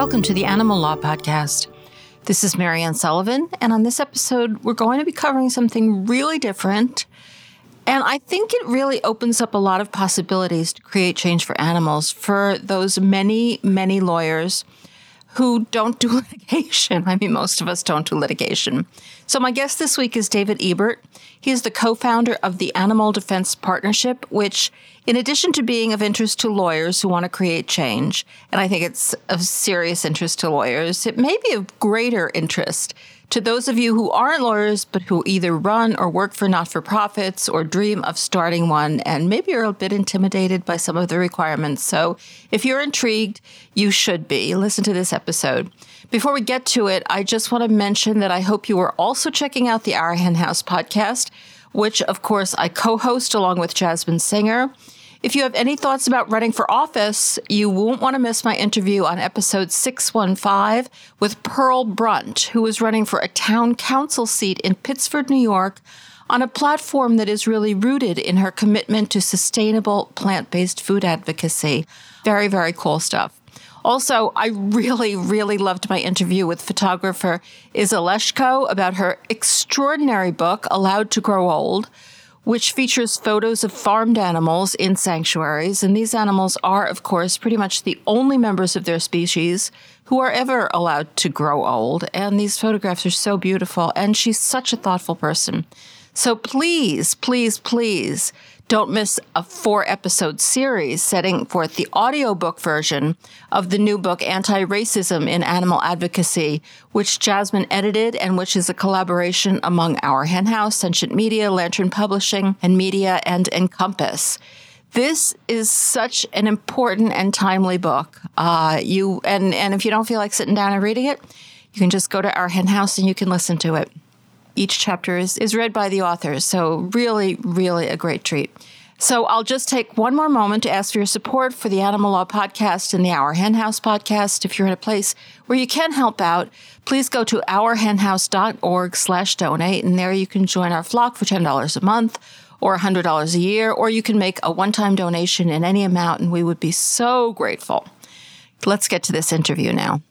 Welcome to the Animal Law Podcast. This is Marianne Sullivan, and on this episode, we're going to be covering something really different. And I think it really opens up a lot of possibilities to create change for animals for those many, many lawyers who don't do litigation. I mean, most of us don't do litigation. So, my guest this week is David Ebert. He is the co founder of the Animal Defense Partnership, which, in addition to being of interest to lawyers who want to create change, and I think it's of serious interest to lawyers, it may be of greater interest to those of you who aren't lawyers, but who either run or work for not for profits or dream of starting one, and maybe you're a bit intimidated by some of the requirements. So if you're intrigued, you should be. Listen to this episode. Before we get to it, I just want to mention that I hope you are also checking out the Hen House podcast, which, of course, I co host along with Jasmine Singer. If you have any thoughts about running for office, you won't want to miss my interview on episode 615 with Pearl Brunt, who is running for a town council seat in Pittsford, New York, on a platform that is really rooted in her commitment to sustainable plant based food advocacy. Very, very cool stuff. Also, I really, really loved my interview with photographer Isa Leshko about her extraordinary book, Allowed to Grow Old which features photos of farmed animals in sanctuaries. And these animals are, of course, pretty much the only members of their species who are ever allowed to grow old. And these photographs are so beautiful. And she's such a thoughtful person. So please, please, please don't miss a four episode series setting forth the audiobook version of the new book, Anti Racism in Animal Advocacy, which Jasmine edited and which is a collaboration among Our Hen House, Sentient Media, Lantern Publishing, and Media, and Encompass. This is such an important and timely book. Uh, you and and if you don't feel like sitting down and reading it, you can just go to Our Hen House and you can listen to it each chapter is, is read by the authors. So, really, really a great treat. So, I'll just take one more moment to ask for your support for the Animal Law Podcast and the Our Hen House podcast. If you're in a place where you can help out, please go to ourhenhouse.org slash donate, and there you can join our flock for $10 a month or $100 a year, or you can make a one time donation in any amount, and we would be so grateful. Let's get to this interview now.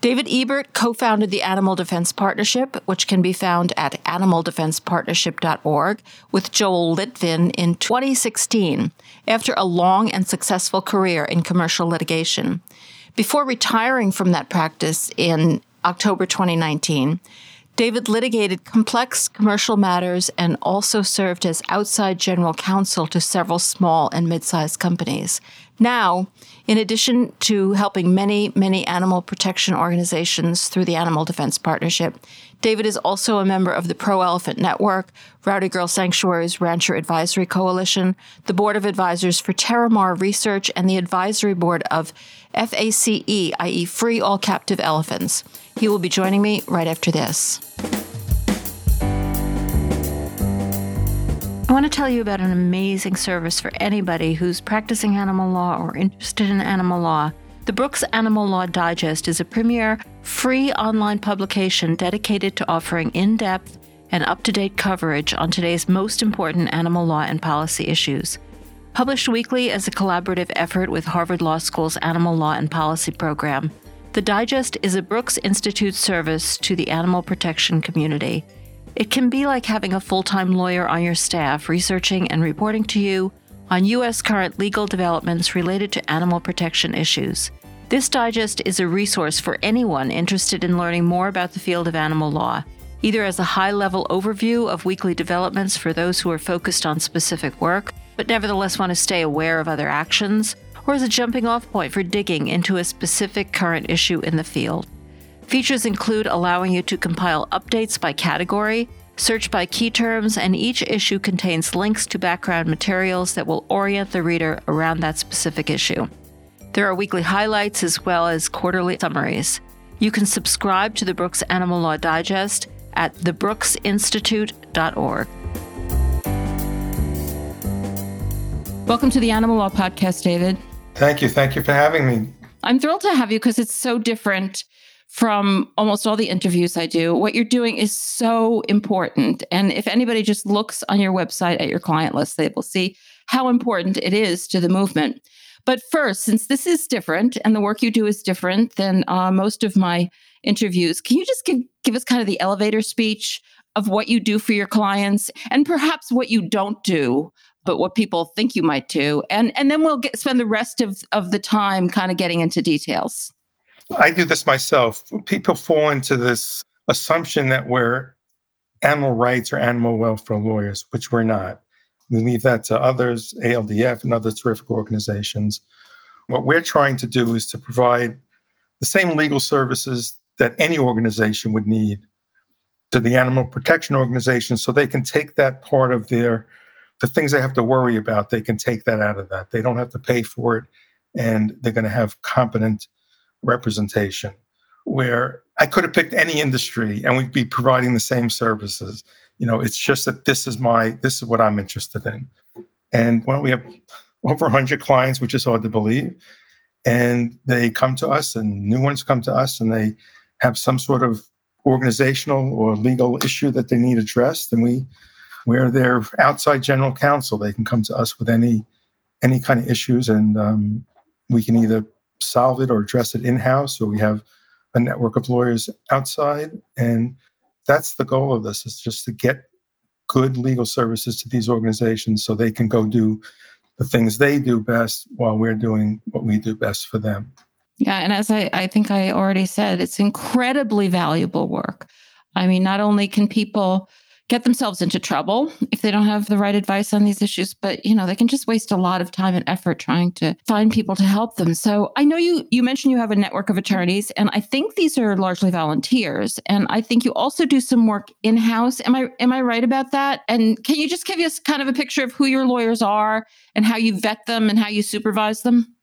David Ebert co founded the Animal Defense Partnership, which can be found at animaldefensepartnership.org, with Joel Litvin in 2016 after a long and successful career in commercial litigation. Before retiring from that practice in October 2019, David litigated complex commercial matters and also served as outside general counsel to several small and mid sized companies. Now, in addition to helping many, many animal protection organizations through the Animal Defense Partnership, David is also a member of the Pro Elephant Network, Rowdy Girl Sanctuary's Rancher Advisory Coalition, the Board of Advisors for Terramar Research, and the advisory board of FACE, i.e., Free All Captive Elephants. He will be joining me right after this. I want to tell you about an amazing service for anybody who's practicing animal law or interested in animal law. The Brooks Animal Law Digest is a premier free online publication dedicated to offering in depth and up to date coverage on today's most important animal law and policy issues. Published weekly as a collaborative effort with Harvard Law School's Animal Law and Policy program, the Digest is a Brooks Institute service to the animal protection community. It can be like having a full time lawyer on your staff researching and reporting to you on U.S. current legal developments related to animal protection issues. This digest is a resource for anyone interested in learning more about the field of animal law, either as a high level overview of weekly developments for those who are focused on specific work, but nevertheless want to stay aware of other actions, or as a jumping off point for digging into a specific current issue in the field. Features include allowing you to compile updates by category, search by key terms, and each issue contains links to background materials that will orient the reader around that specific issue. There are weekly highlights as well as quarterly summaries. You can subscribe to the Brooks Animal Law Digest at thebrooksinstitute.org. Welcome to the Animal Law Podcast, David. Thank you. Thank you for having me. I'm thrilled to have you because it's so different from almost all the interviews I do. What you're doing is so important. And if anybody just looks on your website at your client list, they will see how important it is to the movement. But first, since this is different and the work you do is different than uh, most of my interviews, can you just give, give us kind of the elevator speech of what you do for your clients and perhaps what you don't do but what people think you might do and and then we'll get, spend the rest of, of the time kind of getting into details i do this myself. People fall into this assumption that we're animal rights or animal welfare lawyers which we're not. We leave that to others ALDF and other terrific organizations. What we're trying to do is to provide the same legal services that any organization would need to the animal protection organization so they can take that part of their the things they have to worry about they can take that out of that. They don't have to pay for it and they're going to have competent representation where i could have picked any industry and we'd be providing the same services. You know it's just that this is my this is what i'm interested in. And when we have over 100 clients which is hard to believe. And they come to us and new ones come to us and they have some sort of organizational or legal issue that they need addressed, and we we're their outside general counsel. They can come to us with any any kind of issues, and um, we can either solve it or address it in house, or we have a network of lawyers outside. And that's the goal of this: is just to get good legal services to these organizations so they can go do the things they do best while we're doing what we do best for them. Yeah. And as I, I think I already said, it's incredibly valuable work. I mean, not only can people get themselves into trouble if they don't have the right advice on these issues but you know they can just waste a lot of time and effort trying to find people to help them. So i know you you mentioned you have a network of attorneys and i think these are largely volunteers and i think you also do some work in-house. Am i am i right about that? And can you just give us kind of a picture of who your lawyers are and how you vet them and how you supervise them?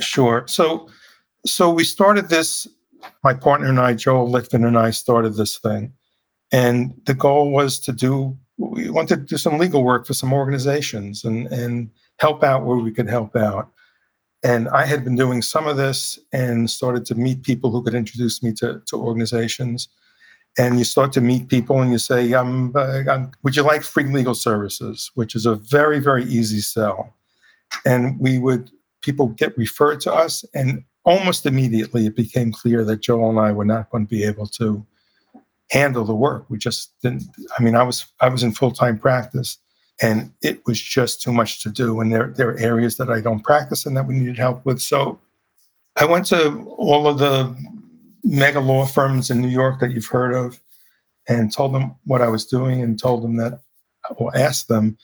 Sure. So so we started this, my partner and I, Joel Litvin and I started this thing. And the goal was to do, we wanted to do some legal work for some organizations and, and help out where we could help out. And I had been doing some of this and started to meet people who could introduce me to, to organizations. And you start to meet people and you say, um, uh, Would you like free legal services? Which is a very, very easy sell. And we would, people get referred to us. And almost immediately it became clear that Joel and I were not going to be able to handle the work. We just didn't. I mean, I was I was in full time practice, and it was just too much to do. And there there are areas that I don't practice and that we needed help with. So I went to all of the mega law firms in New York that you've heard of, and told them what I was doing, and told them that, or asked them,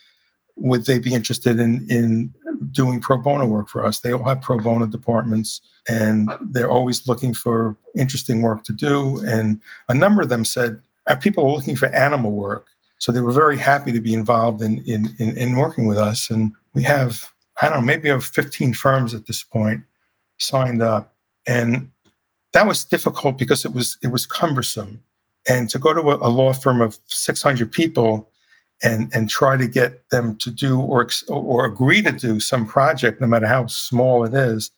would they be interested in in doing pro bono work for us? They all have pro bono departments and they're always looking for interesting work to do. And a number of them said, people are looking for animal work. So they were very happy to be involved in, in, in, in working with us. And we have, I don't know, maybe we have 15 firms at this point signed up. And that was difficult because it was it was cumbersome. And to go to a, a law firm of 600 people and and try to get them to do or or agree to do some project, no matter how small it is,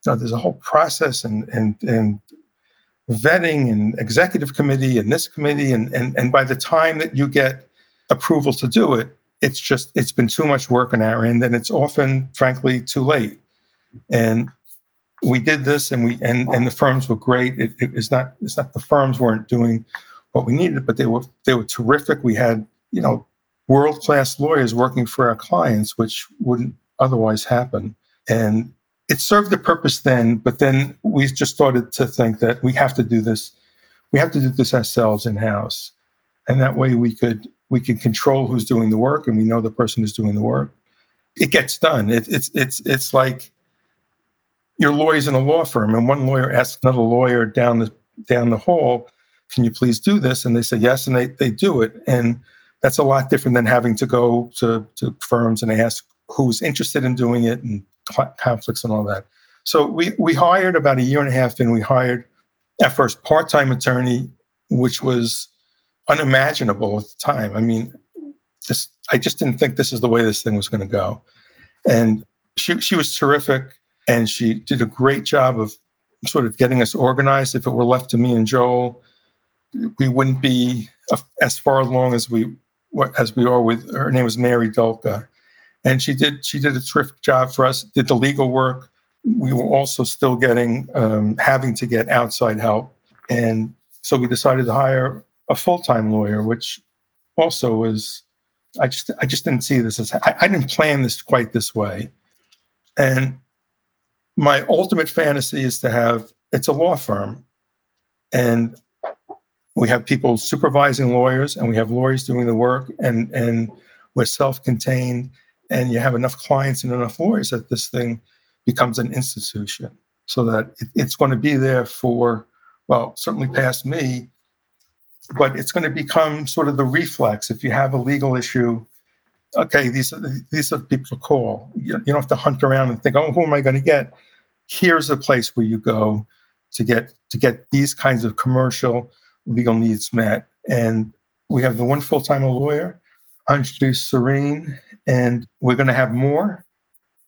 so there's a whole process and and and vetting and executive committee and this committee and and and by the time that you get approval to do it, it's just it's been too much work on our end and it's often frankly too late. And we did this and we and and the firms were great. It, it is not it's not the firms weren't doing what we needed, but they were they were terrific. We had you know world class lawyers working for our clients, which wouldn't otherwise happen. And it served the purpose then, but then we just started to think that we have to do this. We have to do this ourselves in house, and that way we could we can control who's doing the work, and we know the person who's doing the work. It gets done. It, it's it's it's like your lawyer's in a law firm, and one lawyer asks another lawyer down the down the hall, "Can you please do this?" And they say yes, and they they do it, and that's a lot different than having to go to to firms and ask who's interested in doing it and conflicts and all that. So we we hired about a year and a half in. We hired our first part time attorney, which was unimaginable at the time. I mean, just I just didn't think this is the way this thing was going to go. And she she was terrific, and she did a great job of sort of getting us organized. If it were left to me and Joel, we wouldn't be as far along as we as we are with. Her name was Mary Dolka, and she did she did a terrific job for us. Did the legal work. We were also still getting um, having to get outside help, and so we decided to hire a full time lawyer, which also was I just I just didn't see this as I, I didn't plan this quite this way, and my ultimate fantasy is to have it's a law firm, and we have people supervising lawyers, and we have lawyers doing the work, and and we're self contained and you have enough clients and enough lawyers that this thing becomes an institution. So that it, it's going to be there for well certainly past me but it's going to become sort of the reflex. If you have a legal issue okay these are these are people to call. You, you don't have to hunt around and think oh who am i going to get? Here's a place where you go to get to get these kinds of commercial legal needs met and we have the one full-time lawyer I introduce Serene and we're going to have more.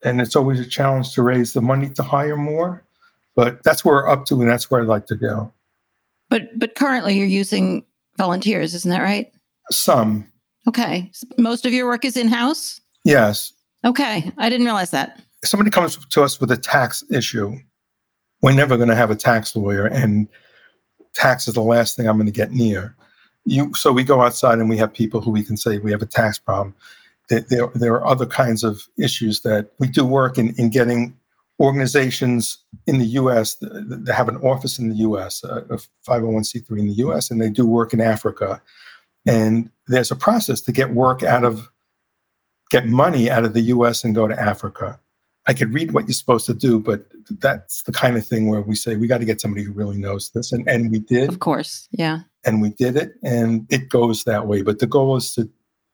And it's always a challenge to raise the money to hire more, but that's where we're up to, and that's where I'd like to go. But but currently, you're using volunteers, isn't that right? Some. Okay. Most of your work is in house. Yes. Okay, I didn't realize that. If somebody comes to us with a tax issue, we're never going to have a tax lawyer, and tax is the last thing I'm going to get near. You, so we go outside and we have people who we can say we have a tax problem there, there are other kinds of issues that we do work in, in getting organizations in the US that have an office in the US, a 501c3 in the US, and they do work in Africa. And there's a process to get work out of, get money out of the US and go to Africa. I could read what you're supposed to do, but that's the kind of thing where we say we got to get somebody who really knows this. And, and we did. Of course. Yeah. And we did it. And it goes that way. But the goal is to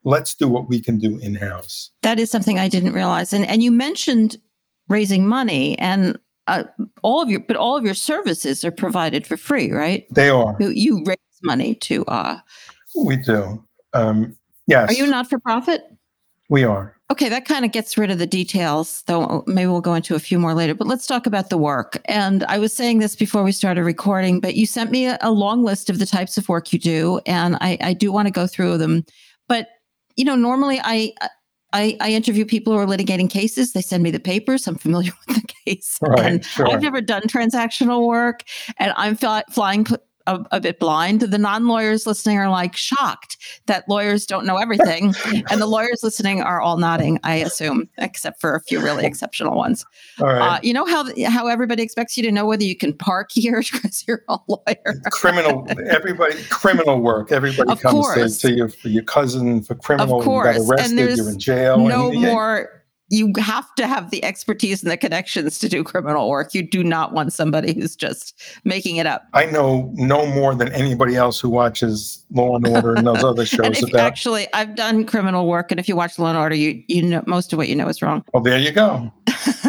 let's do what we can do in house. That is something I didn't realize. And and you mentioned raising money and uh, all of your but all of your services are provided for free, right? They are. You, you raise money to uh We do. Um yes. Are you not for profit? We are. Okay, that kind of gets rid of the details, though maybe we'll go into a few more later. But let's talk about the work. And I was saying this before we started recording, but you sent me a, a long list of the types of work you do, and I, I do want to go through them. But you know, normally I, I, I interview people who are litigating cases. They send me the papers. I'm familiar with the case. Right, and sure. I've never done transactional work, and I'm fly, flying a, a, bit blind. The non lawyers listening are like shocked that lawyers don't know everything. and the lawyers listening are all nodding, I assume, except for a few really exceptional ones. All right. Uh, you know how, how everybody expects you to know whether you can park here because you're a lawyer? criminal, everybody, criminal work. Everybody of comes to, to your, for your cousin for criminal. Of course. You got arrested, and you're in jail. No and, more you have to have the expertise and the connections to do criminal work. You do not want somebody who's just making it up. I know no more than anybody else who watches Law and Order and those other shows about. Actually, I've done criminal work, and if you watch Law and Order, you you know most of what you know is wrong. Well, there you go.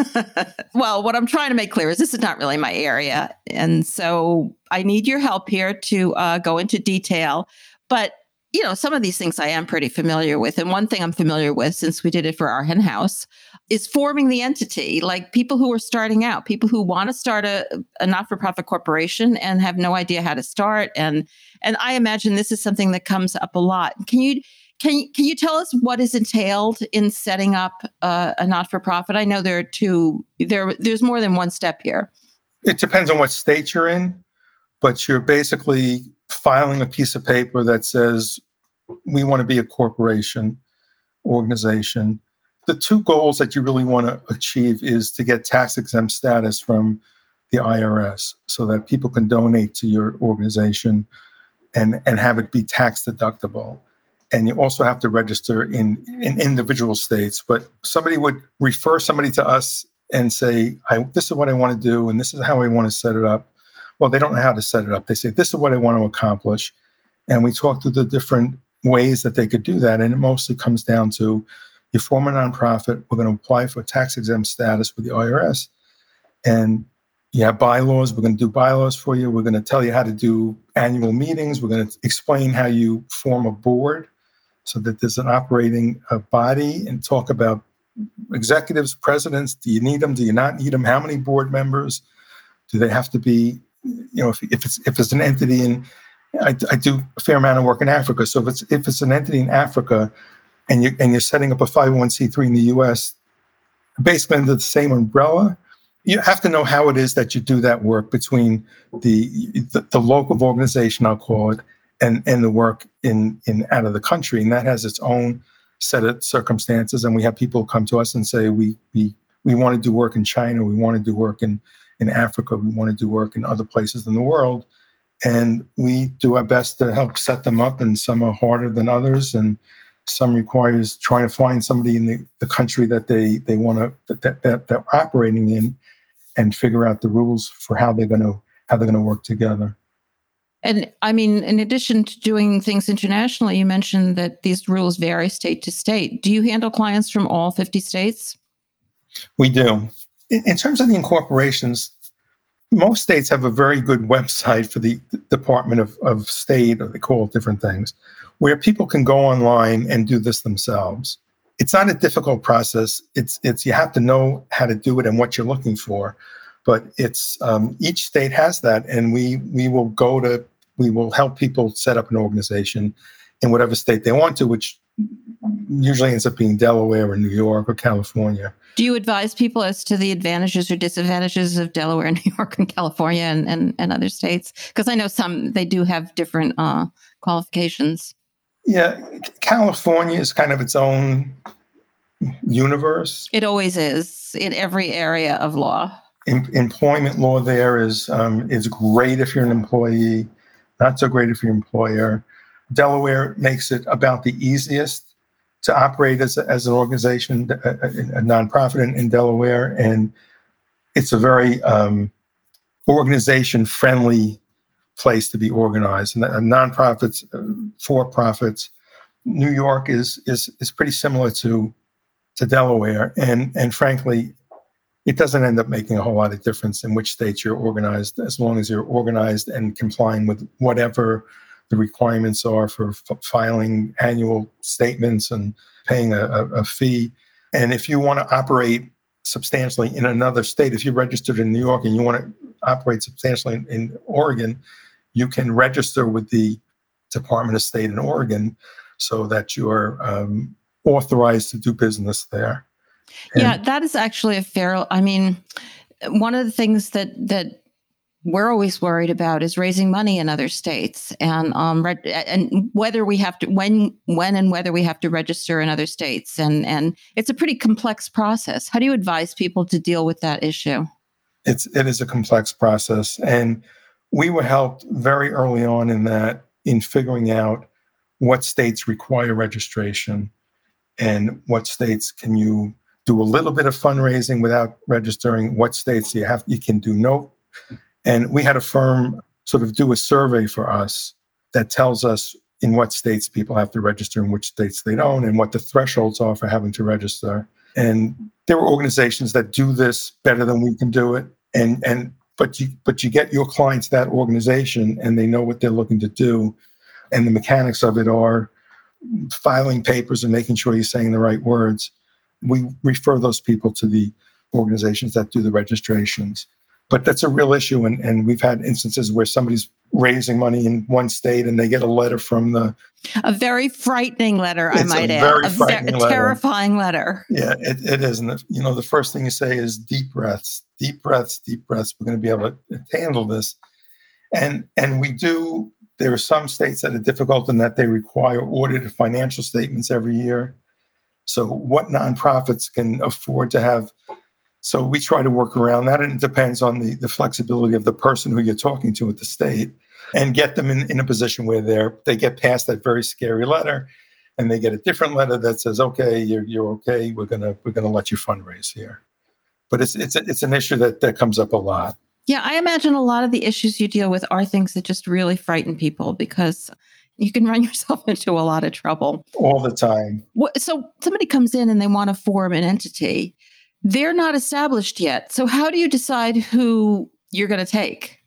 well, what I'm trying to make clear is this is not really my area, and so I need your help here to uh, go into detail. But you know, some of these things I am pretty familiar with. And one thing I'm familiar with, since we did it for our hen house, is forming the entity. Like people who are starting out, people who want to start a, a not-for-profit corporation and have no idea how to start. And and I imagine this is something that comes up a lot. Can you can you, can you tell us what is entailed in setting up uh, a not-for-profit? I know there are two. There there's more than one step here. It depends on what state you're in, but you're basically filing a piece of paper that says we want to be a corporation organization. The two goals that you really want to achieve is to get tax exempt status from the IRS so that people can donate to your organization and, and have it be tax deductible. And you also have to register in, in individual states. But somebody would refer somebody to us and say, This is what I want to do, and this is how I want to set it up well, they don't know how to set it up. They say, this is what I want to accomplish. And we talk through the different ways that they could do that. And it mostly comes down to you form a nonprofit, we're going to apply for tax exempt status with the IRS. And you have bylaws, we're going to do bylaws for you. We're going to tell you how to do annual meetings. We're going to explain how you form a board so that there's an operating uh, body and talk about executives, presidents. Do you need them? Do you not need them? How many board members? Do they have to be you know, if, if it's if it's an entity in, I, I do a fair amount of work in Africa. So if it's if it's an entity in Africa, and you and you're setting up a 501c3 in the U.S. basically under the same umbrella, you have to know how it is that you do that work between the the, the local organization, I'll call it, and and the work in in out of the country, and that has its own set of circumstances. And we have people come to us and say, we we we want to do work in China, we want to do work in in Africa, we want to do work in other places in the world, and we do our best to help set them up. And some are harder than others, and some requires trying to find somebody in the, the country that they they want to that, that they're operating in and figure out the rules for how they're going to how they're going to work together. And I mean, in addition to doing things internationally, you mentioned that these rules vary state to state. Do you handle clients from all 50 states? We do. In, terms of the incorporations, most states have a very good website for the Department of, of State, or they call it different things, where people can go online and do this themselves it's not a difficult process. It's it's you have to know how to do it and what you're looking for, but it's um, each state has that, and we we will go to we will help people set up an organization in whatever state they want to, which usually ends up being Delaware or New York or California. Do you advise people as to the advantages or disadvantages of Delaware, New York, and California and, and, and other states? Because I know some they do have different uh, qualifications. Yeah, California is kind of its own universe. It always is in every area of law. Em- employment law there is um, is great if you're an employee, not so great if you're an employer. Delaware makes it about the easiest to operate as, a, as an organization, a, a nonprofit in, in, Delaware, and it's a very um, organization friendly place to be organized. And, and nonprofits, uh, for profits, New York is is is pretty similar to to Delaware, and and frankly, it doesn't end up making a whole lot of difference in which states you're organized, as long as you're organized and complying with whatever the requirements are for f- filing annual statements and paying a, a, a fee. And if you want to operate substantially in another state, if you're registered in New York and you want to operate substantially in, in Oregon, you can register with the Department of State in Oregon so that you're um, authorized to do business there. And yeah, that is actually a fair. I mean, one of the things that that we're always worried about is raising money in other states and um and whether we have to when when and whether we have to register in other states and and it's a pretty complex process. How do you advise people to deal with that issue? It's it is a complex process and we were helped very early on in that in figuring out what states require registration and what states can you do a little bit of fundraising without registering what states you have you can do no and we had a firm sort of do a survey for us that tells us in what states people have to register and which states they don't and what the thresholds are for having to register. And there are organizations that do this better than we can do it. And and but you but you get your clients that organization and they know what they're looking to do. And the mechanics of it are filing papers and making sure you're saying the right words. We refer those people to the organizations that do the registrations but that's a real issue and, and we've had instances where somebody's raising money in one state and they get a letter from the a very frightening letter i might add. very a, frightening a letter. terrifying letter. Yeah it, it is and you know the first thing you say is deep breaths deep breaths deep breaths. We're going to be able to handle this. And and we do there are some states that are difficult in that they require audited financial statements every year. So what nonprofits can afford to have so we try to work around that, and it depends on the, the flexibility of the person who you're talking to at the state, and get them in, in a position where they're they get past that very scary letter, and they get a different letter that says, "Okay, you're you're okay. We're gonna we're gonna let you fundraise here." But it's it's it's an issue that that comes up a lot. Yeah, I imagine a lot of the issues you deal with are things that just really frighten people because you can run yourself into a lot of trouble all the time. So somebody comes in and they want to form an entity they're not established yet. So how do you decide who you're going to take?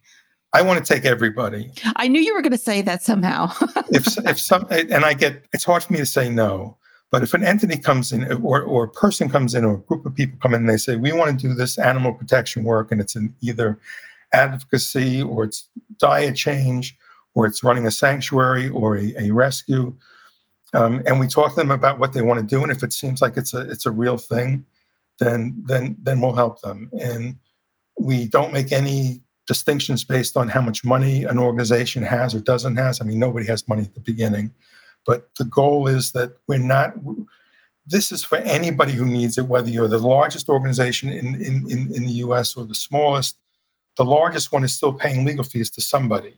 I want to take everybody. I knew you were going to say that somehow. if if some and I get it's hard for me to say no, but if an entity comes in or or a person comes in or a group of people come in and they say we want to do this animal protection work and it's in either advocacy or it's diet change or it's running a sanctuary or a, a rescue, Um, and we talk to them about what they want to do, and if it seems like it's a it's a real thing, then then then we'll help them. And we don't make any distinctions based on how much money an organization has or doesn't has. I mean, nobody has money at the beginning, but the goal is that we're not. This is for anybody who needs it, whether you're the largest organization in, in, in, in the US or the smallest. The largest one is still paying legal fees to somebody,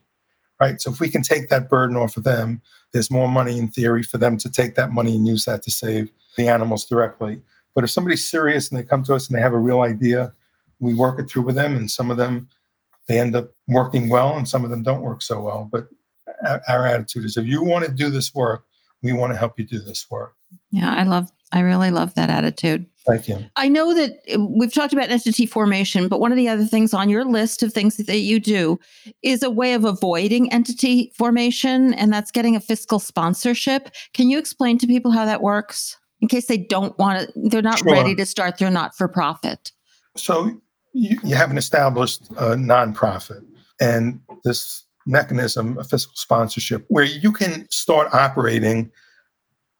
right? So if we can take that burden off of them, there's more money in theory for them to take that money and use that to save the animals directly. But if somebody's serious and they come to us and they have a real idea, we work it through with them, and some of them they end up working well, and some of them don't work so well. But our attitude is, if you want to do this work, we want to help you do this work. Yeah, I love, I really love that attitude. Thank you. I know that uh, we've talked about entity formation, but one of the other things on your list of things that you do is a way of avoiding entity formation, and that's getting a fiscal sponsorship. Can you explain to people how that works in case they don't want to, they're not sure. ready to start their not for profit? So you, you have an established uh, nonprofit, and this mechanism of fiscal sponsorship where you can start operating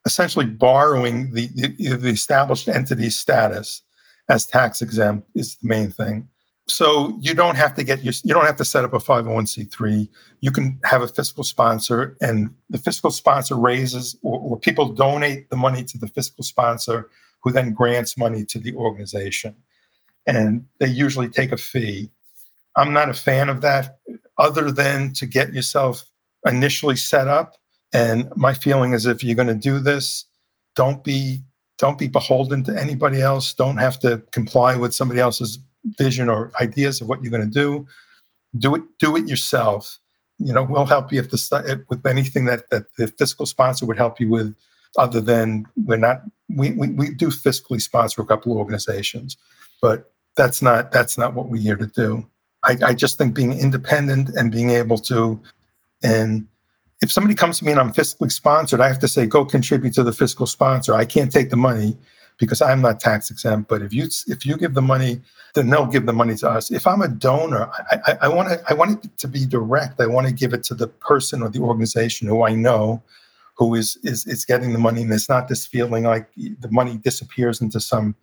essentially borrowing the, the, the established entity status as tax exempt is the main thing. So you don't have to get your, you don't have to set up a 501c3. You can have a fiscal sponsor, and the fiscal sponsor raises or, or people donate the money to the fiscal sponsor, who then grants money to the organization, and they usually take a fee. I'm not a fan of that, other than to get yourself initially set up and my feeling is if you're going to do this, don't be don't be beholden to anybody else. Don't have to comply with somebody else's vision or ideas of what you're going to do. Do it do it yourself. You know, we'll help you if the with anything that that the fiscal sponsor would help you with. Other than we're not, we, we, we do fiscally sponsor a couple of organizations, but that's not that's not what we're here to do. I, I just think being independent and being able to and if somebody comes to me and I'm fiscally sponsored, I have to say, go contribute to the fiscal sponsor. I can't take the money because I'm not tax exempt. But if you if you give the money, then they'll give the money to us. If I'm a donor, I, want to I want it to be direct. I want to give it to the person or the organization who I know, who is is is getting the money, and it's not this feeling like the money disappears into some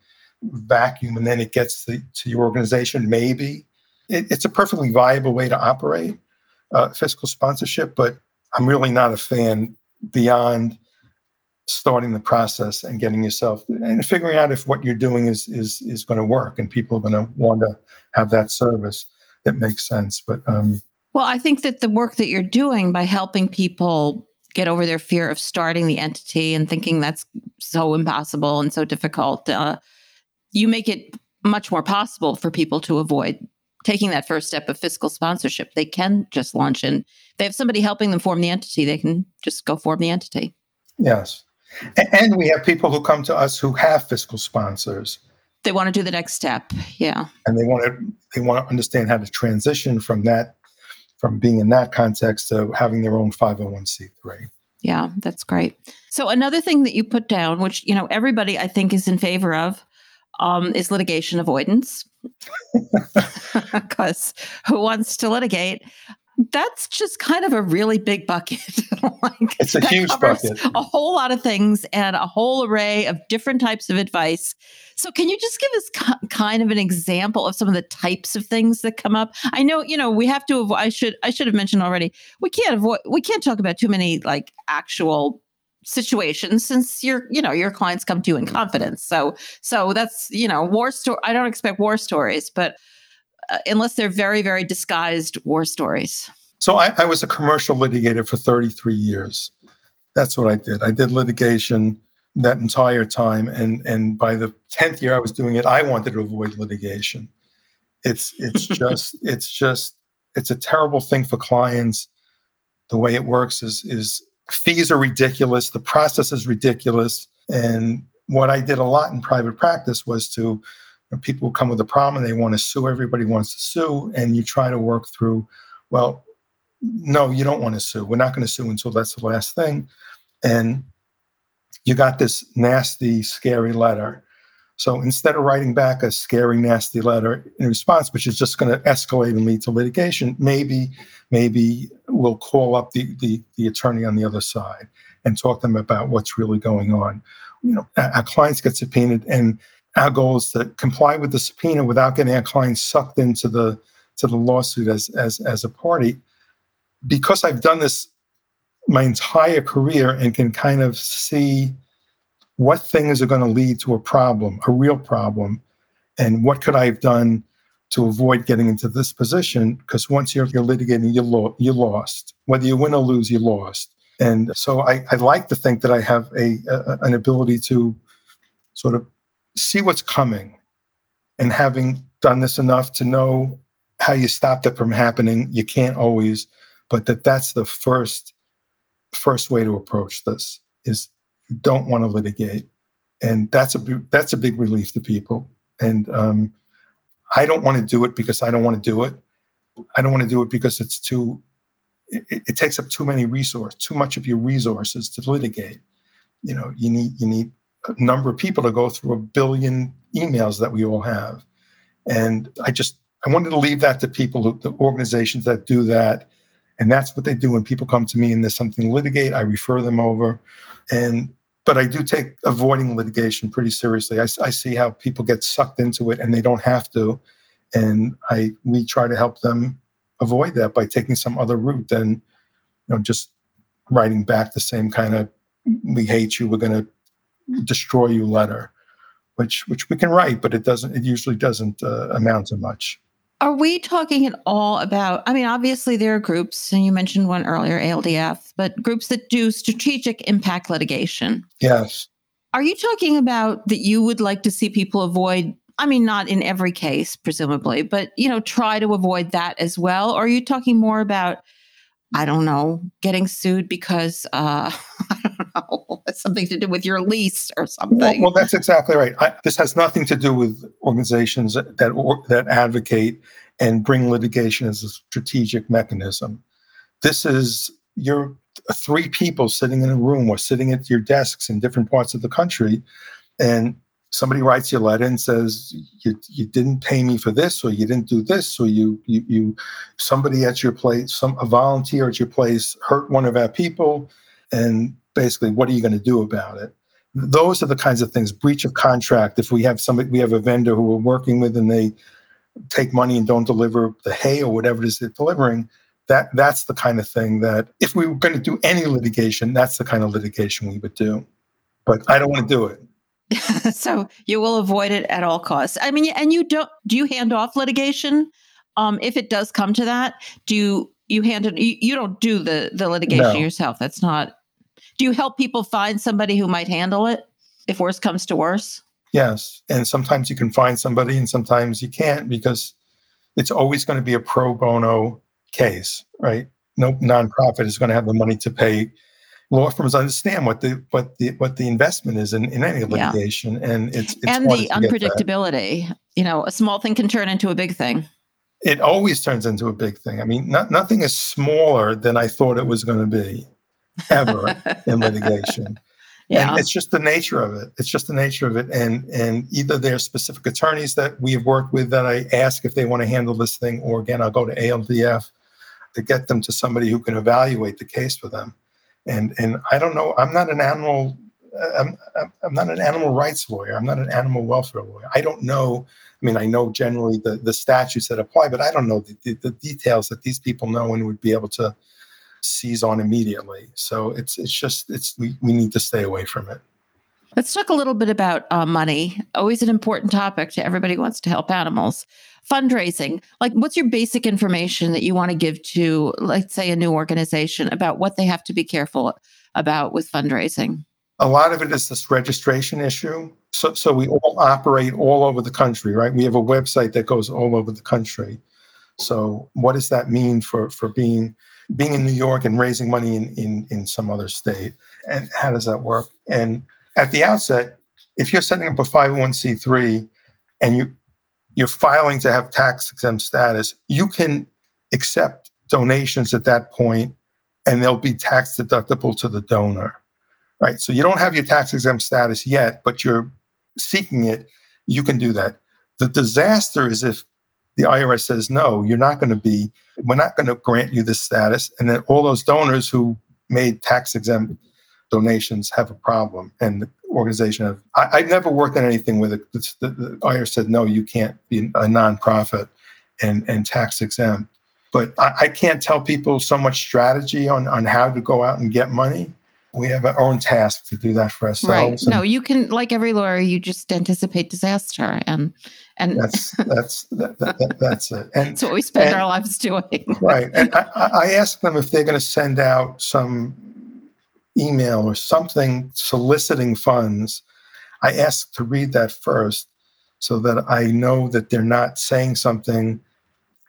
vacuum and then it gets to, to your organization. Maybe it, it's a perfectly viable way to operate uh, fiscal sponsorship, but I'm really not a fan beyond starting the process and getting yourself and figuring out if what you're doing is is is going to work and people are going to want to have that service that makes sense. But um, well, I think that the work that you're doing by helping people get over their fear of starting the entity and thinking that's so impossible and so difficult, uh, you make it much more possible for people to avoid taking that first step of fiscal sponsorship. They can just launch in. They have somebody helping them form the entity. They can just go form the entity. Yes. And we have people who come to us who have fiscal sponsors. They want to do the next step. Yeah. And they want to they want to understand how to transition from that from being in that context to having their own 501c3. Yeah, that's great. So another thing that you put down, which you know everybody I think is in favor of, um, is litigation avoidance. Because who wants to litigate? That's just kind of a really big bucket. like, it's a huge bucket. A whole lot of things and a whole array of different types of advice. So, can you just give us kind of an example of some of the types of things that come up? I know, you know, we have to avoid. I should I should have mentioned already. We can't avoid. We can't talk about too many like actual situations since your you know your clients come to you in mm. confidence so so that's you know war story i don't expect war stories but Uh, unless they're very very disguised war stories so I, I was a commercial litigator for 33 years that's what i did i did litigation that entire time and and by the 10th year i was doing it i wanted to avoid litigation it's it's just it's just it's a terrible thing for clients the way it works is is fees are ridiculous. The process is ridiculous. And what I did a lot in private practice was to people come with a problem and they want to sue. Everybody wants to sue, and you try to work through. Well, no, you don't want to sue. We're not going to sue until that's the last thing. And you got this nasty, scary letter. So instead of writing back a scary, nasty letter in response, which is just going to escalate and lead to litigation, maybe, maybe we'll call up the, the, the attorney on the other side and talk to them about what's really going on. You know, our clients get subpoenaed, and our goal is to comply with the subpoena without getting our clients sucked into the to the lawsuit as as as a party. Because I've done this my entire career and can kind of see what things are going to lead to a problem, a real problem, and what could I have done to avoid getting into this position? Because once you're, you're litigating, you lo- you lost. Whether you win or lose, you're lost. And so I, I like to think that I have a, a an ability to sort of see what's coming, and having done this enough to know how you stop that from happening. You can't always, but that that's the first first way to approach this is don't want to litigate, and that's a that's a big relief to people. And um, I don't want to do it because I don't want to do it. I don't want to do it because it's too. It, it takes up too many resources, too much of your resources to litigate. You know, you need you need number of people to go through a billion emails that we all have, and I just I wanted to leave that to people, the organizations that do that, and that's what they do when people come to me and there's something to litigate. I refer them over, and but I do take avoiding litigation pretty seriously. I, I, see how people get sucked into it and they don't have to, and I we try to help them avoid that by taking some other route than you know just writing back the same kind of "we hate you, we're going to destroy you" letter, which which we can write, but it doesn't. It usually doesn't uh, amount to much. Are we talking at all about? I mean, obviously, there are groups, and you mentioned one earlier, ALDF, but groups that do strategic impact litigation. Yes. Are you talking about that you would like to see people avoid? I mean, not in every case, presumably, but you know, try to avoid that as well. Or are you talking more about, I don't know, getting sued because uh, I don't know, something to do with your lease or something? Well, well that's exactly right. I, this has nothing to do with organizations that that advocate and bring litigation as a strategic mechanism. This is you're three people sitting in a room or sitting at your desks in different parts of the country, and somebody writes you a letter and says you, you didn't pay me for this or you didn't do this or you, you you somebody at your place some a volunteer at your place hurt one of our people and basically what are you going to do about it? Those are the kinds of things breach of contract. If we have somebody we have a vendor who we're working with and they take money and don't deliver the hay or whatever it is they're delivering that that's the kind of thing that if we were going to do any litigation that's the kind of litigation we would do. But i don't want to do it so you will avoid it at all costs i mean and you don't do you hand off litigation um, if it does come to that do you you hand it you, you don't do the the litigation no. yourself that's not do you help people find somebody who might handle it if worse comes to worse Yes. And sometimes you can find somebody and sometimes you can't because it's always going to be a pro bono case, right? No nonprofit is going to have the money to pay. Law firms understand what the what the what the investment is in, in any litigation, yeah. and it's, it's and the unpredictability. You know, a small thing can turn into a big thing. It always turns into a big thing. I mean, not, nothing is smaller than I thought it was going to be, ever in litigation. Yeah. And it's just the nature of it. It's just the nature of it. And and either there's specific attorneys that we have worked with that I ask if they want to handle this thing, or again, I'll go to ALDF to get them to somebody who can evaluate the case for them. And and I don't know. I'm not an animal. I'm, I'm not an animal rights lawyer. I'm not an animal welfare lawyer. I don't know. I mean, I know generally the, the statutes that apply, but I don't know the, the, the details that these people know and would be able to seize on immediately. So it's it's just it's we, we need to stay away from it. Let's talk a little bit about uh, money. Always an important topic to everybody who wants to help animals. Fundraising. Like, what's your basic information that you want to give to, let's say, a new organization about what they have to be careful about with fundraising? A lot of it is this registration issue. So, so we all operate all over the country, right? We have a website that goes all over the country. So, what does that mean for for being being in New York and raising money in, in, in some other state. And how does that work? And at the outset, if you're setting up a 501c3 and you you're filing to have tax exempt status, you can accept donations at that point and they'll be tax deductible to the donor. Right. So you don't have your tax exempt status yet, but you're seeking it, you can do that. The disaster is if the IRS says, no, you're not going to be, we're not going to grant you this status. And then all those donors who made tax exempt donations have a problem and the organization have I, have never worked on anything with it the, the, the IRS said no you can't be a nonprofit and and tax exempt but I, I can't tell people so much strategy on on how to go out and get money we have our own task to do that for ourselves. Right. No, you can, like every lawyer, you just anticipate disaster, and and that's that's that, that, that's it. And that's what we spend and, our lives doing. right. And I, I ask them if they're going to send out some email or something soliciting funds. I ask to read that first, so that I know that they're not saying something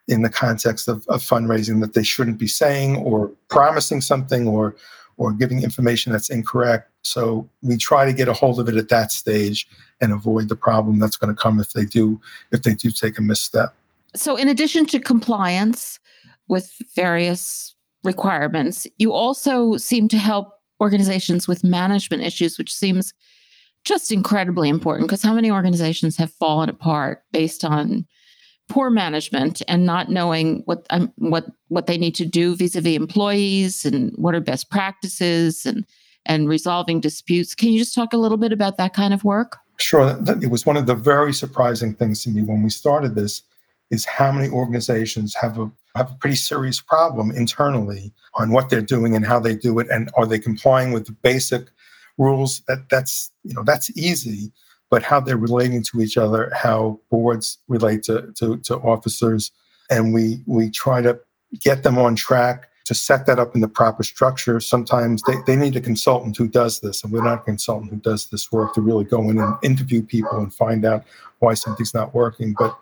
in the context of, of fundraising that they shouldn't be saying, or promising something, or or giving information that's incorrect. So we try to get a hold of it at that stage and avoid the problem that's going to come if they do if they do take a misstep. So in addition to compliance with various requirements, you also seem to help organizations with management issues, which seems just incredibly important because how many organizations have fallen apart based on poor management and not knowing what um, what what they need to do vis-a-vis employees and what are best practices and and resolving disputes. Can you just talk a little bit about that kind of work? Sure. It was one of the very surprising things to me when we started this is how many organizations have a have a pretty serious problem internally on what they're doing and how they do it and are they complying with the basic rules that that's you know that's easy but how they're relating to each other, how boards relate to, to, to officers. And we, we try to get them on track to set that up in the proper structure. Sometimes they, they need a consultant who does this, and we're not a consultant who does this work to really go in and interview people and find out why something's not working. But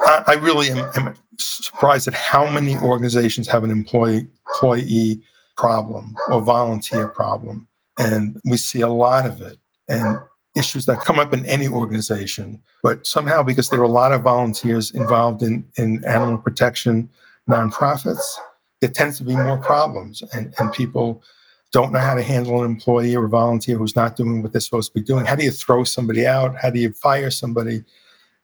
I, I really am, am, surprised at how many organizations have an employee employee problem or volunteer problem. And we see a lot of it. And issues that come up in any organization. But somehow, because there are a lot of volunteers involved in, in animal protection nonprofits, there tends to be more problems. And, and people don't know how to handle an employee or volunteer who's not doing what they're supposed to be doing. How do you throw somebody out? How do you fire somebody?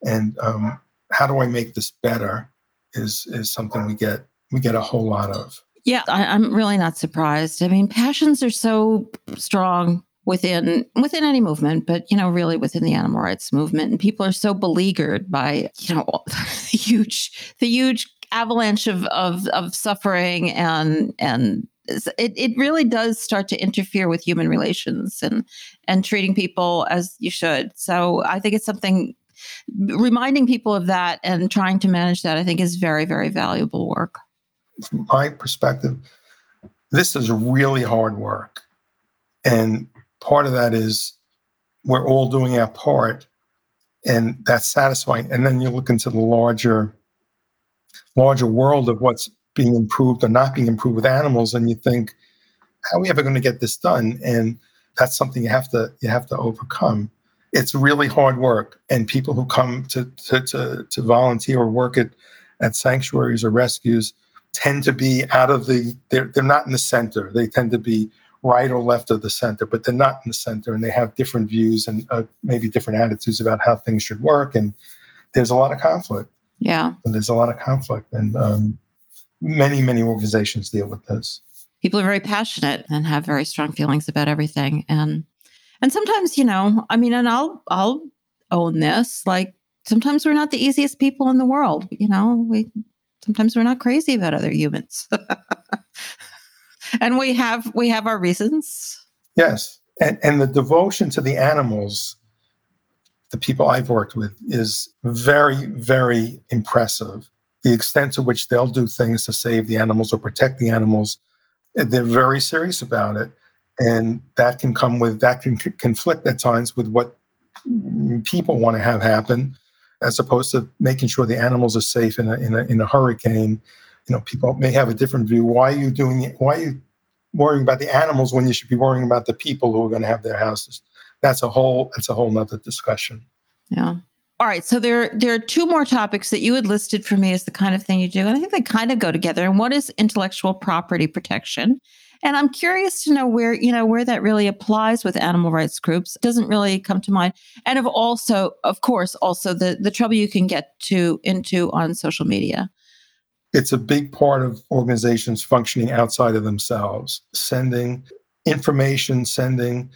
And um, how do I make this better? Is is something we get we get a whole lot of. Yeah, I, I'm really not surprised. I mean, passions are so strong within within any movement but you know really within the animal rights movement and people are so beleaguered by you know the huge the huge avalanche of of, of suffering and and it, it really does start to interfere with human relations and and treating people as you should so i think it's something reminding people of that and trying to manage that i think is very very valuable work. From my perspective this is really hard work. And part of that is we're all doing our part and that's satisfying. And then you look into the larger larger world of what's being improved or not being improved with animals and you think how are we ever going to get this done? And that's something you have to you have to overcome it's really hard work and people who come to to to, to volunteer or work at at sanctuaries or rescues tend to be out of the they're, they're not in the center they tend to be right or left of the center, but they're not in the center and they have different views and uh, maybe different attitudes about how things should work. And there's a lot of conflict. Yeah. And there's a lot of conflict. And um, many, many organizations deal with this. People are very passionate and have very strong feelings about everything. And and sometimes, you know, I mean, and I'll I'll own this. Like sometimes we're not the easiest people in the world. You know, we sometimes we're not crazy about other humans. and we have we have our reasons. Yes, and and the devotion to the animals, the people I've worked with, is very very impressive. The extent to which they'll do things to save the animals or protect the animals, they're very serious about it, and that can come with that can conflict at times with what people want to have happen, as opposed to making sure the animals are safe in a in a, in a hurricane you know, people may have a different view. Why are you doing it? Why are you worrying about the animals when you should be worrying about the people who are going to have their houses? That's a whole. That's a whole nother discussion. Yeah. All right. So there, there are two more topics that you had listed for me as the kind of thing you do, and I think they kind of go together. And one is intellectual property protection, and I'm curious to know where you know where that really applies with animal rights groups. It doesn't really come to mind, and of also, of course, also the the trouble you can get to into on social media it's a big part of organizations functioning outside of themselves, sending information sending,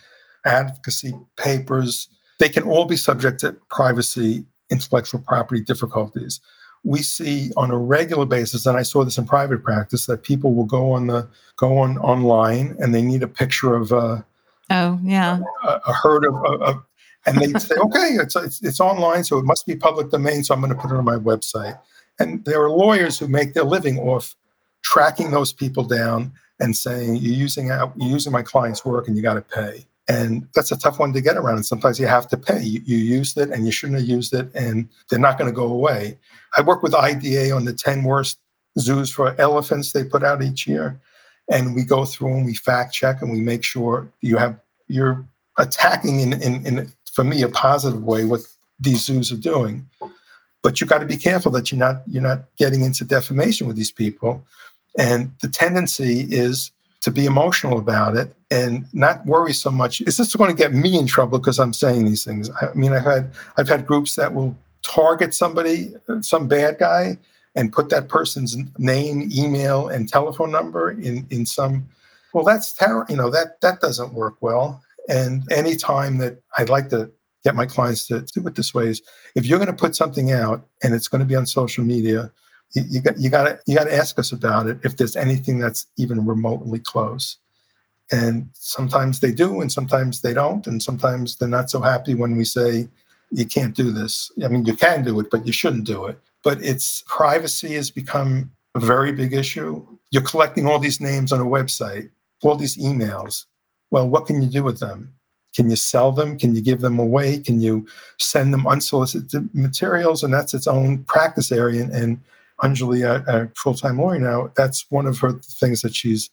advocacy papers, they can all be subject to privacy, intellectual property difficulties. We see on a regular basis, and I saw this in private practice, that people will go on the go on online and they need a picture of uh, oh yeah a, a herd of, of and they say okay it's, it's it's online so it must be public domain so I'm going to put it on my website. And there are lawyers who make their living off tracking those people down and saying you're using out you're using my client's work and you got to pay and that's a tough one to get around. And sometimes you have to pay. You, you used it and you shouldn't have used it and they're not going to go away. I work with IDA on the 10 worst zoos for elephants they put out each year. And we go through and we fact check and we make sure you have you're attacking in, in, in for me a positive way what these zoos are doing. But you got to be careful that you're not you're not getting into defamation with these people. And the tendency is to be emotional about it and not worry so much. Is this going to get me in trouble because I'm saying these things? I mean, I've had I've had groups that will target somebody, some bad guy, and put that person's name, email, and telephone number in in some. Well, that's terrible. You know that that doesn't work well. And any time that I'd like to get my clients to do it this way is if you're going to put something out and it's going to be on social media you, got you got to you got to ask us about it if there's anything that's even remotely close. And sometimes they do, and sometimes they don't, and sometimes they're not so happy when we say you can't do this. I mean, you can do it, but you shouldn't do it. But it's privacy has become a very big issue. You're collecting all these names on a website, all these emails. Well, what can you do with them? Can you sell them? Can you give them away? Can you send them unsolicited materials? And that's its own practice area. And, and Anjali, a, a full time lawyer now, that's one of her things that she's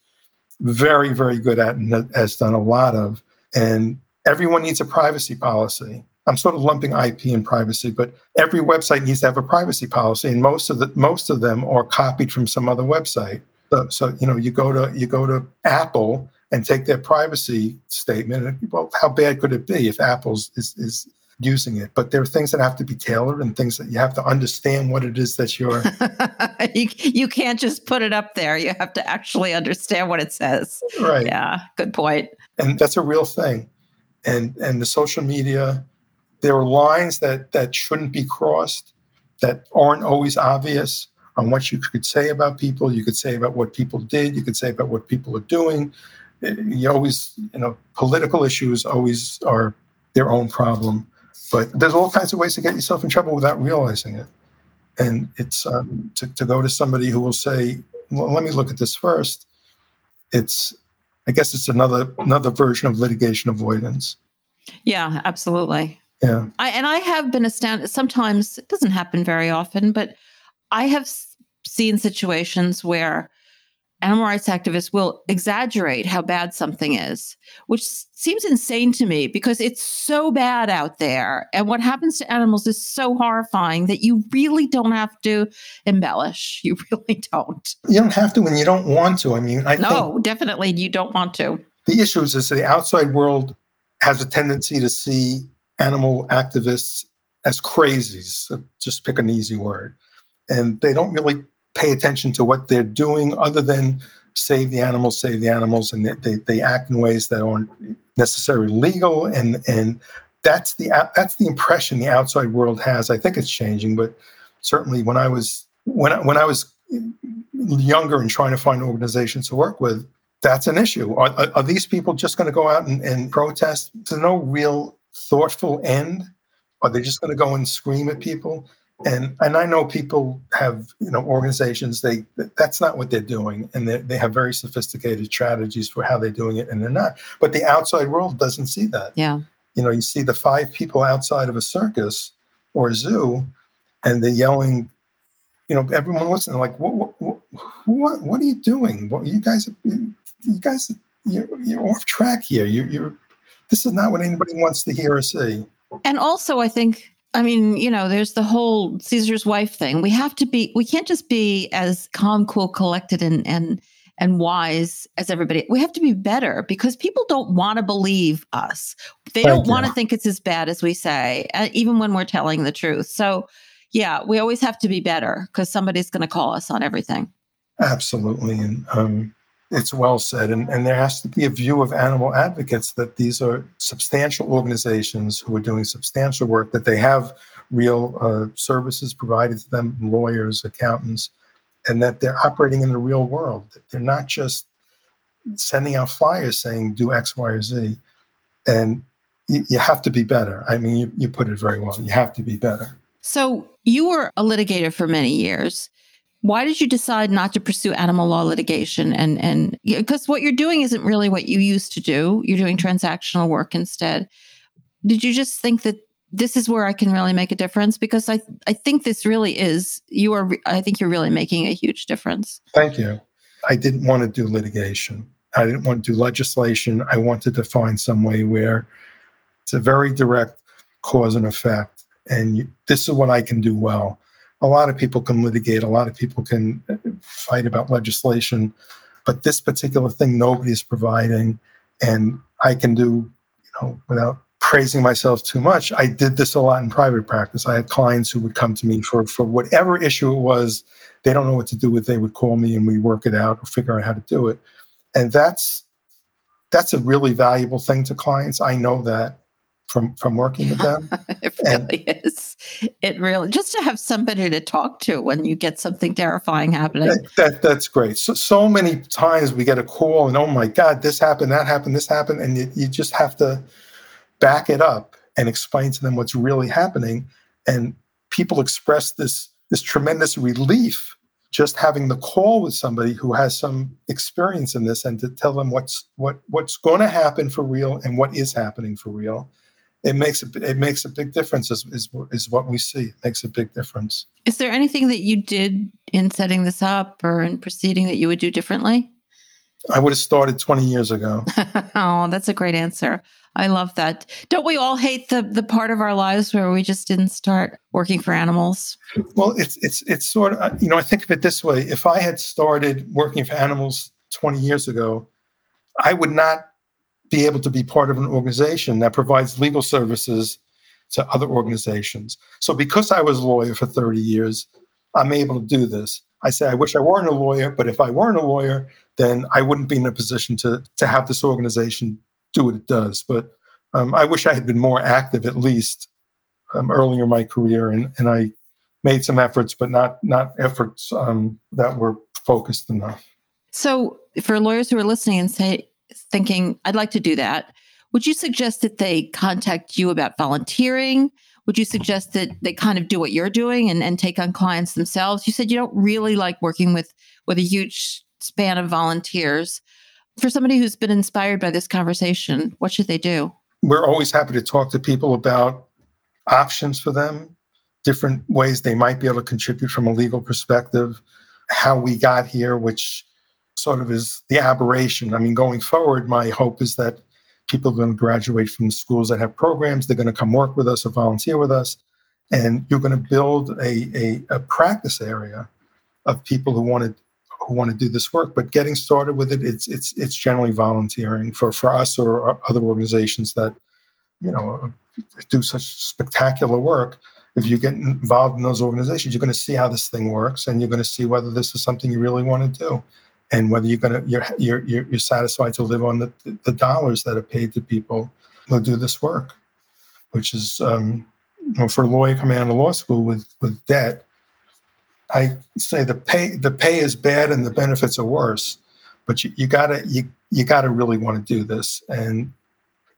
very, very good at and has done a lot of. And everyone needs a privacy policy. I'm sort of lumping IP and privacy, but every website needs to have a privacy policy, and most of the most of them are copied from some other website. So, so you know, you go to you go to Apple and take their privacy statement, and well, how bad could it be if Apple's is, is using it. But there are things that have to be tailored and things that you have to understand what it is that you're. you, you can't just put it up there. You have to actually understand what it says. Right. Yeah. Good point. And that's a real thing. And and the social media, there are lines that that shouldn't be crossed, that aren't always obvious on what you could say about people. You could say about what people did. You could say about what people are doing. You always, you know, political issues always are their own problem but there's all kinds of ways to get yourself in trouble without realizing it. And it's um, to, to go to somebody who will say, well, let me look at this first. It's, I guess it's another another version of litigation avoidance. Yeah, absolutely. Yeah. I, and I have been astounded. Sometimes it doesn't happen very often, but I have seen situations where animal rights activists will exaggerate how bad something is, which seems insane to me because it's so bad out there. And what happens to animals is so horrifying that you really don't have to embellish. You really don't. You don't have to when you don't want to. I mean, I No, definitely you don't want to. The issue is that the outside world has a tendency to see animal activists as crazies. Just pick an easy word. And they don't really pay attention to what they're doing other than save the animals, save the animals, and they, they act in ways that aren't necessarily legal. And and that's the that's the impression the outside world has. I think it's changing, but certainly when I was when when I was younger and trying to find organizations to work with, that's an issue. Are, are, are these people just going to go out and, and protest? There's no real thoughtful end. Are they just going to go and scream at people? And and I know people have you know organizations they that's not what they're doing. And they, they have very sophisticated strategies for how they're doing it and they're not. But the outside world doesn't see that. Yeah. You know you see the five people outside of a circus or a zoo and they're yelling you know everyone listening like what what what, what are you doing? What you guys you guys you're, you're off track here. You you're this is not what anybody wants to hear or see. And also i think I mean, you know, there's the whole Caesar's wife thing. We have to be, we can't just be as calm, cool, collected, and and and wise as everybody. We have to be better because people don't want to believe us. They Thank don't want to think it's as bad as we say, uh, even when we're telling the truth. So, yeah, we always have to be better because somebody's going to call us on everything. Absolutely, and um, it's well said. And, and there has to be a view of animal advocates that these are substantial organizations who are doing substantial work, that they have real uh, services provided to them, lawyers, accountants, and that they're operating in the real world. They're not just sending out flyers saying do X, Y, or Z. And you, you have to be better. I mean, you, you put it very well. You have to be better. So you were a litigator for many years. Why did you decide not to pursue animal law litigation? And and because what you're doing isn't really what you used to do. You're doing transactional work instead. Did you just think that this is where I can really make a difference? Because I I think this really is you are. I think you're really making a huge difference. Thank you. I didn't want to do litigation. I didn't want to do legislation. I wanted to find some way where it's a very direct cause and effect, and this is what I can do well a lot of people can litigate, a lot of people can fight about legislation, but this particular thing nobody's providing, and I can do, you know, without praising myself too much. I did this a lot in private practice. I had clients who would come to me for for whatever issue it was. They don't know what to do with. They would call me and we work it out or figure out how to do it, and that's that's a really valuable thing to clients. I know that from from working with them. it really and, is. It really just to have somebody to talk to when you get something terrifying happening. That, that, that's great. So so many times we get a call and oh my god, this happened, that happened, this happened, and you, you just have to back it up and explain to them what's really happening. And people express this this tremendous relief just having the call with somebody who has some experience in this and to tell them what's what what's going to happen for real and what is happening for real it makes a, it makes a big difference is, is, is what we see. It makes a big difference. Is there anything that you did in setting this up or in proceeding that you would do differently? I would have started 20 years ago. oh, that's a great answer. I love that. Don't we all hate the the part of our lives where we just didn't start working for animals? Well, it's it's it's sort of you know I think of it this way: if I had started working for animals 20 years ago, I would not be able to be part of an organization that provides legal services to other organizations. So because I was a lawyer for 30 years, I'm able to do this. I say I wish I weren't a lawyer, but if I weren't a lawyer, then I wouldn't be in a position to to have this organization do what it does. But um, I wish I had been more active at least um, earlier in my career, and, and I made some efforts, but not not efforts um, that were focused enough. So, for lawyers who are listening and say, thinking, I'd like to do that, would you suggest that they contact you about volunteering? Would you suggest that they kind of do what you're doing and, and take on clients themselves? You said you don't really like working with with a huge span of volunteers. For somebody who's been inspired by this conversation, what should they do? We're always happy to talk to people about options for them, different ways they might be able to contribute from a legal perspective, how we got here, which sort of is the aberration. I mean, going forward, my hope is that people are going to graduate from schools that have programs. They're going to come work with us or volunteer with us. And you're going to build a, a, a practice area of people who want to who want to do this work. But getting started with it, it's it's it's generally volunteering for for us or other organizations that you know do such spectacular work. If you get involved in those organizations, you're going to see how this thing works, and you're going to see whether this is something you really want to do and whether you're to you're, you're you're satisfied to live on the the dollars that are paid to people who do this work, which is um, you know, for a lawyer coming out of law school with with debt. I say the pay the pay is bad and the benefits are worse, but you, you gotta you you gotta really want to do this and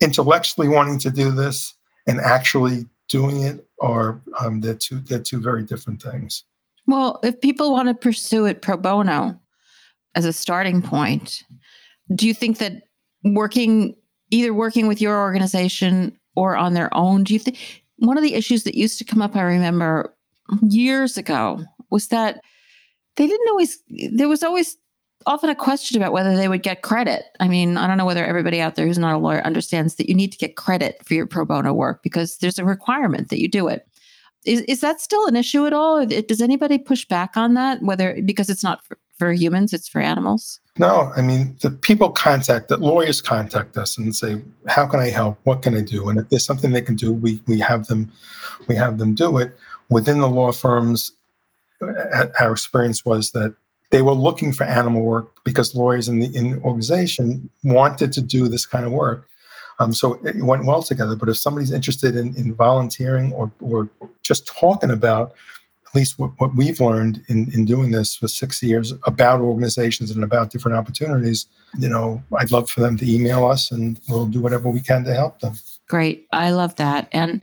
intellectually wanting to do this and actually doing it are um, they're two they're two very different things. Well, if people want to pursue it pro bono, as a starting point. Do you think that working either working with your organization or on their own, do you think one of the issues that used to come up, I remember years ago, was that they didn't always, there was always often a question about whether they would get credit. I mean, I don't know whether everybody out there who's not a lawyer understands that you need to get credit for your pro bono work because there's a requirement that you do it. Is, is that still an issue at all? Does anybody push back on that? Whether because it's not for humans, it's for animals? No, I mean, the people contact, the lawyers contact us and say, how can I help? What can I do? And if there's something they can do, we, we have them, we have them do it. Within the law firms, our experience was that they were looking for animal work because lawyers in the, in the organization wanted to do this kind of work. Um, so it went well together. But if somebody's interested in, in volunteering or, or just talking about at least what, what we've learned in, in doing this for six years about organizations and about different opportunities, you know, I'd love for them to email us and we'll do whatever we can to help them. Great. I love that. And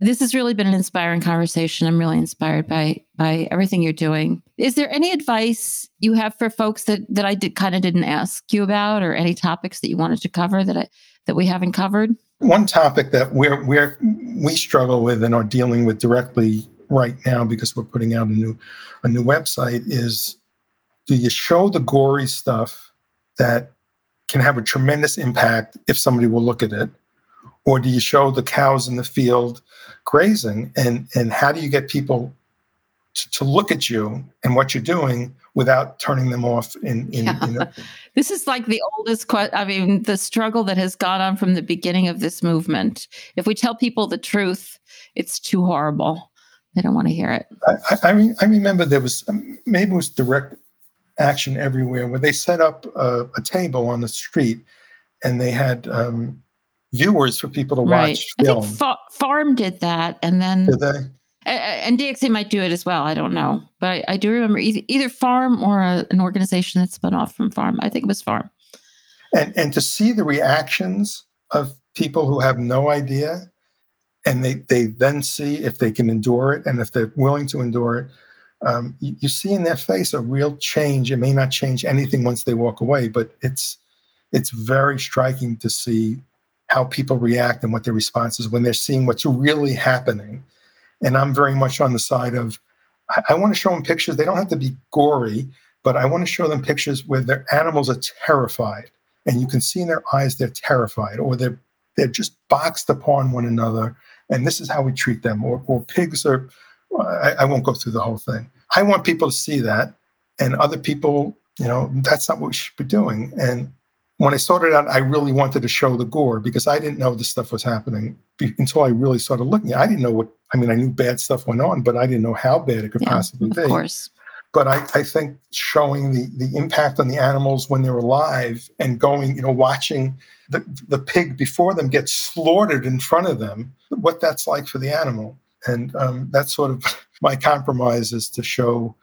this has really been an inspiring conversation. I'm really inspired by by everything you're doing. Is there any advice you have for folks that that I did kind of didn't ask you about, or any topics that you wanted to cover that I, that we haven't covered? One topic that we're we're we struggle with and are dealing with directly right now because we're putting out a new a new website is do you show the gory stuff that can have a tremendous impact if somebody will look at it? Or do you show the cows in the field grazing and and how do you get people to, to look at you and what you're doing without turning them off in, in, yeah. in a- this is like the oldest question i mean the struggle that has gone on from the beginning of this movement. If we tell people the truth it's too horrible they don't want to hear it i, I, I remember there was maybe it was direct action everywhere where they set up a, a table on the street and they had um, viewers for people to right. watch film. I think Fa- Farm did that, and then did they? And DxE might do it as well. I don't know, but I, I do remember either, either Farm or a, an organization that spun off from Farm. I think it was Farm. And and to see the reactions of people who have no idea, and they they then see if they can endure it, and if they're willing to endure it. Um, you, you see in their face a real change. It may not change anything once they walk away, but it's it's very striking to see how people react and what their response is when they're seeing what's really happening. And I'm very much on the side of I, I want to show them pictures. They don't have to be gory, but I want to show them pictures where their animals are terrified. And you can see in their eyes they're terrified, or they're they're just boxed upon one another. And this is how we treat them. Or, or pigs are I, I won't go through the whole thing. I want people to see that. And other people, you know, that's not what we should be doing. And when I started out, I really wanted to show the gore because I didn't know this stuff was happening until I really started looking. I didn't know what, I mean, I knew bad stuff went on, but I didn't know how bad it could yeah, possibly be. Of course. But I, I think showing the, the impact on the animals when they're alive and going, you know, watching the, the pig before them gets slaughtered in front of them, what that's like for the animal. And um, that's sort of my compromise is to show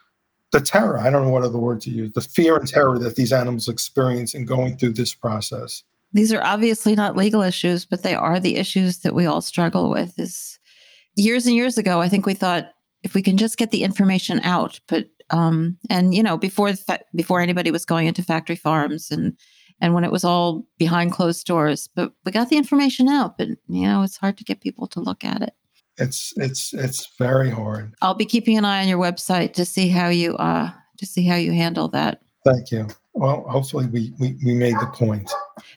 the terror. I don't know what other word to use the fear and terror that these animals experience in going through this process. These are obviously not legal issues but they are the issues that we all struggle with. Is years and years ago i think we thought if we can just get the information out but um and you know before fa- before anybody was going into factory farms and and when it was all behind closed doors but we got the information out but you know it's hard to get people to look at it it's it's it's very hard. I'll be keeping an eye on your website to see how you uh to see how you handle that. Thank you. Well, hopefully we we, we made the point.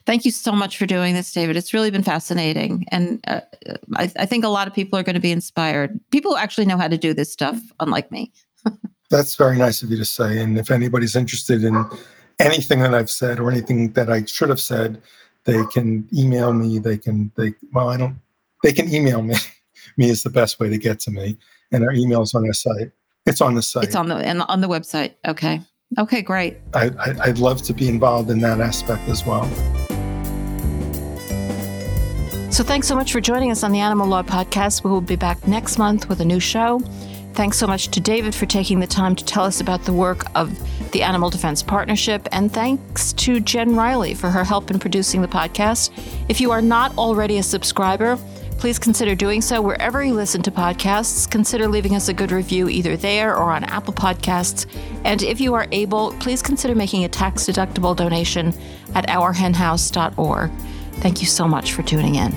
Thank you so much for doing this, David. It's really been fascinating, and uh, I, I think a lot of people are going to be inspired. People actually know how to do this stuff, unlike me. That's very nice of you to say. And if anybody's interested in anything that I've said or anything that I should have said, they can email me. They can they well, I don't. They can email me. me is the best way to get to me. And our email's on our site. It's on the site. It's on the and on the website. Okay. Okay, great. I, I, I'd love to be involved in that aspect as well. So thanks so much for joining us on the Animal Law Podcast. We will be back next month with a new show. Thanks so much to David for taking the time to tell us about the work of the Animal Defense Partnership. And thanks to Jen Riley for her help in producing the podcast. If you are not already a subscriber, Please consider doing so wherever you listen to podcasts. Consider leaving us a good review either there or on Apple Podcasts. And if you are able, please consider making a tax deductible donation at ourhenhouse.org. Thank you so much for tuning in.